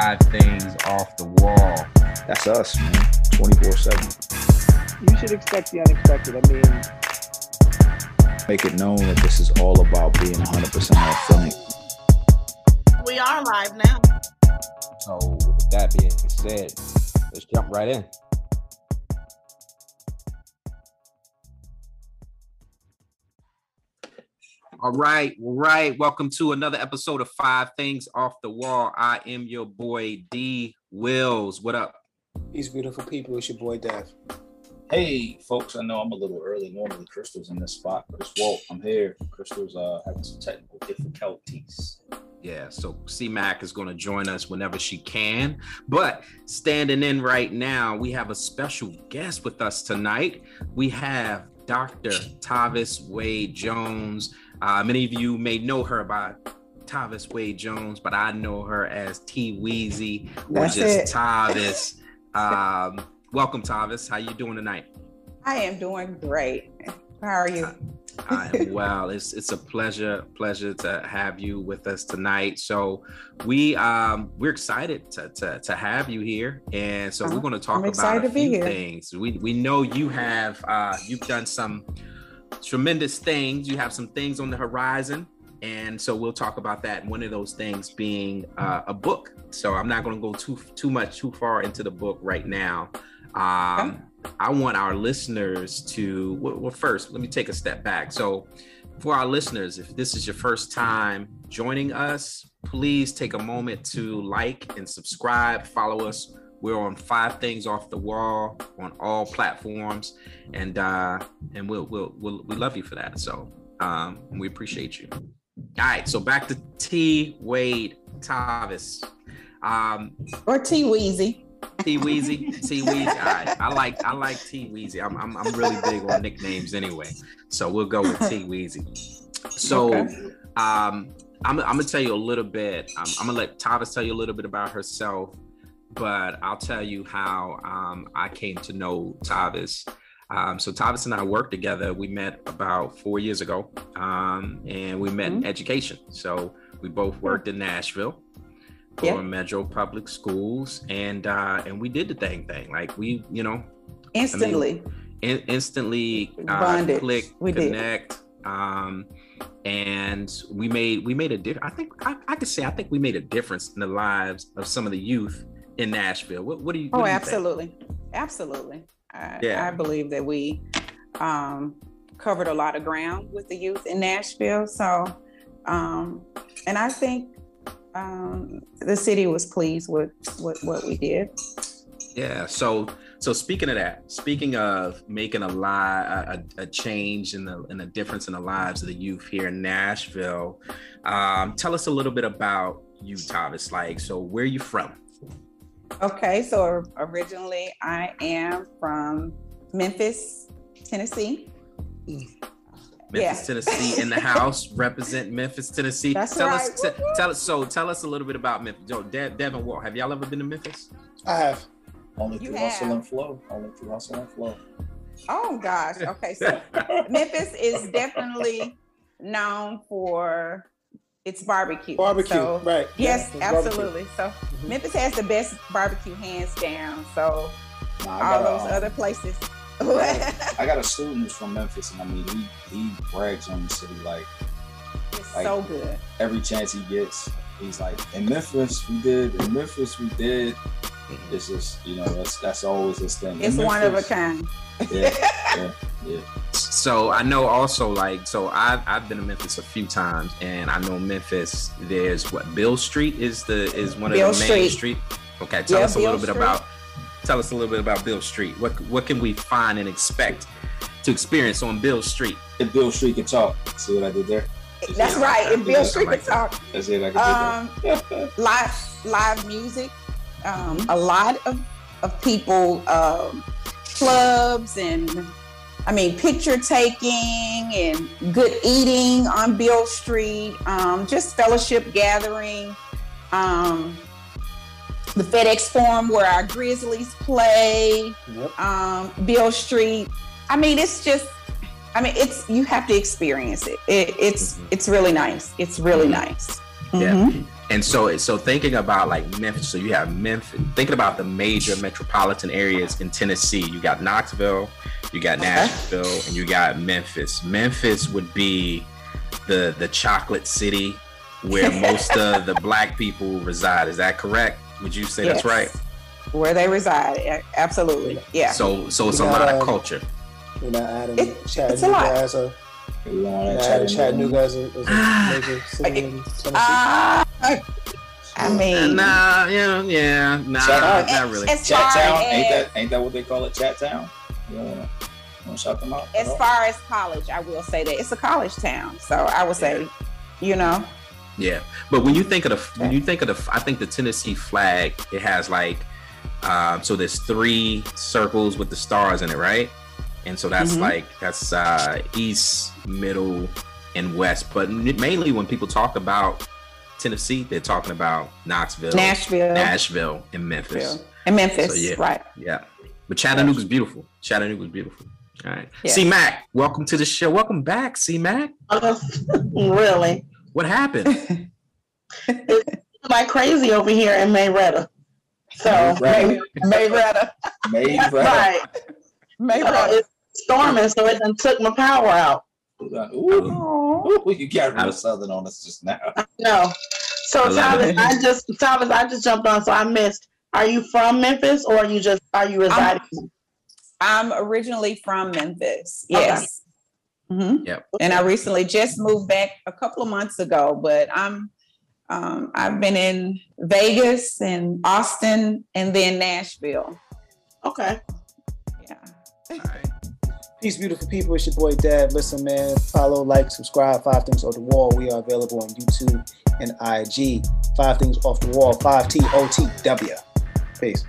five things off the wall. That's us, man. 24 7. You should expect the unexpected. I mean, Make it known that this is all about being 100% authentic. We are live now. So, with that being said, let's jump right in. All right, all right. Welcome to another episode of Five Things Off the Wall. I am your boy D Wills. What up? these beautiful people. It's your boy Dev. Hey, folks, I know I'm a little early. Normally, Crystal's in this spot. Chris Walt, I'm here. Crystal's uh, having some technical difficulties. Yeah, so C Mac is going to join us whenever she can. But standing in right now, we have a special guest with us tonight. We have Dr. Tavis Wade Jones. Uh, many of you may know her by Tavis Wade Jones, but I know her as T Weezy or That's just it. Tavis. Um, welcome, Tavis. How you doing tonight? I am doing great. How are you? I am well. It's it's a pleasure pleasure to have you with us tonight. So we um we're excited to to, to have you here, and so we're Uh-huh. going to talk I'm about a few things. We we know you have uh you've done some tremendous things. You have some things on the horizon. And so we'll talk about that. One of those things being uh, a book. So I'm not going to go too too much too far into the book right now. Um, I want our listeners to well, first let me take a step back. So for our listeners, if this is your first time joining us, please take a moment to like and subscribe, follow us. We're on Five Things Off the Wall on all platforms, and uh, and we'll we'll, we'll we love you for that. So um, we appreciate you. All right, so back to T Wade Tavis. Um, Or T Weezy. T Weezy, T Weezy. All right, I like I like T Weezy. I'm, I'm I'm really big on nicknames anyway, so we'll go with T Weezy. So, Okay. um, I'm I'm gonna tell you a little bit. Um, I'm gonna let Tavis tell you a little bit about herself, but I'll tell you how um, I came to know Tavis. Um, so Tavis and I worked together. We met about four years ago, um, and we met in education. So we both worked in Nashville Yeah. Metro Public Schools, and uh, and we did the dang thing. Like we, you know, Instantly. in, instantly uh, Bonded. click, We did. connect, um, and we made we made a difference. I think I, I could say I think we made a difference in the lives of some of the youth in Nashville. What, what do you? what oh, do you think? absolutely. Absolutely. I, Yeah. I believe that we um, covered a lot of ground with the youth in Nashville. So, um, and I think um, the city was pleased with, with what we did. Yeah. So so speaking of that, speaking of making a lie a, a change in the in a difference in the lives of the youth here in Nashville, um, tell us a little bit about you, Tavis. Like, so where are you from? Okay, so originally I am from Memphis, Tennessee. Memphis, Tennessee, in the house. Represent Memphis, Tennessee. That's tell right. us, t- tell us. So, tell us a little bit about Memphis. Yo, De- Devin Walt, have y'all ever been to Memphis? I have. Only You through hustle and flow. Only through hustle and flow. Oh gosh. Okay, so Memphis is definitely known for its barbecue. Barbecue, So, right. Yes, Yeah, barbecue. absolutely. So Memphis has the best barbecue hands down. So Nah, all those um, other places. I got a student who's from Memphis, and I mean, he he brags on the city like it's like- so good. every chance he gets. He's like, in Memphis we did, in Memphis we did. It's just you know that's that's always his thing. In It's one of a kind. Yeah, yeah, yeah. So I know also like so I've I've been to Memphis a few times and I know Memphis there's what Beale Street is the is one Beale of the main Street. street. Okay, tell Yeah, us a Beale little bit Street. about tell us a little bit about Beale Street. What what can we find and expect to experience on Beale Street? If Beale Street can talk, see what I did there? That's Yeah, right. I And Beale Street can talk. That's it. I can Um, live live music. Um, a lot of, of people, um, clubs and I mean picture taking and good eating on Beale Street. Um, just fellowship gathering. Um, the FedEx Forum where our Grizzlies play. Yep. Um, Beale Street. I mean, it's just. I mean, it's you have to experience it. it it's Mhm. it's really nice. It's really nice. Yeah. Mhm. And so, so thinking about like Memphis, so you have Memphis. Thinking about the major metropolitan areas in Tennessee, you got Knoxville, you got Nashville, and you got Memphis. Memphis would be the the chocolate city where most of the black people reside. Is that correct? Would you say that's right? Where they reside, absolutely. Yeah. So, so it's a You lot of um, culture. You know, not adding It- it's a Chattanooga lot. as a, We don't want we're to not chat adding Chattanooga as a, as a major city in Tennessee. Uh, I mean, Nah, yeah, yeah, nah, Chat- not really. as far Chat Town, ain't that ain't that what they call it? Chat Town. You don't wanna, wanna shout them out? as far as college, I will say that it's a college town. So I would say, you know, Yeah, but when you think of the when you think of the, I think the Tennessee flag, it has like, um, so there's three circles with the stars in it, right? And so that's Mhm. like that's uh, east, middle, and west. But mainly when people talk about Tennessee, they're talking about Knoxville, Nashville, Nashville, and Memphis. Nashville, and Memphis, So, yeah. right? Yeah, but Chattanooga's beautiful. Chattanooga's beautiful. All right, Yes. C Mac, welcome to the show. Welcome back, C Mac. really? What happened? It's like crazy over here in Marietta. So, Right. Marietta, Made right. right. So it's storming, so it done took my power out. Ooh, Aw. ooh, you got real southern on us just now. No. So I Thomas, it. I just Thomas, I just jumped on, so I missed. Are you from Memphis or are you just are you residing? I'm originally from Memphis. Okay. Yes. Mhm. Yep. And I recently just moved back a couple of months ago, but I'm um, I've been in Vegas and Austin and then Nashville. Okay. Yeah. All right. Peace, beautiful people. It's your boy Dad. Listen, man, follow, like, subscribe. Five Things Off the Wall. We are available on YouTube and IG. Five Things Off the Wall. Five T O T W. Peace.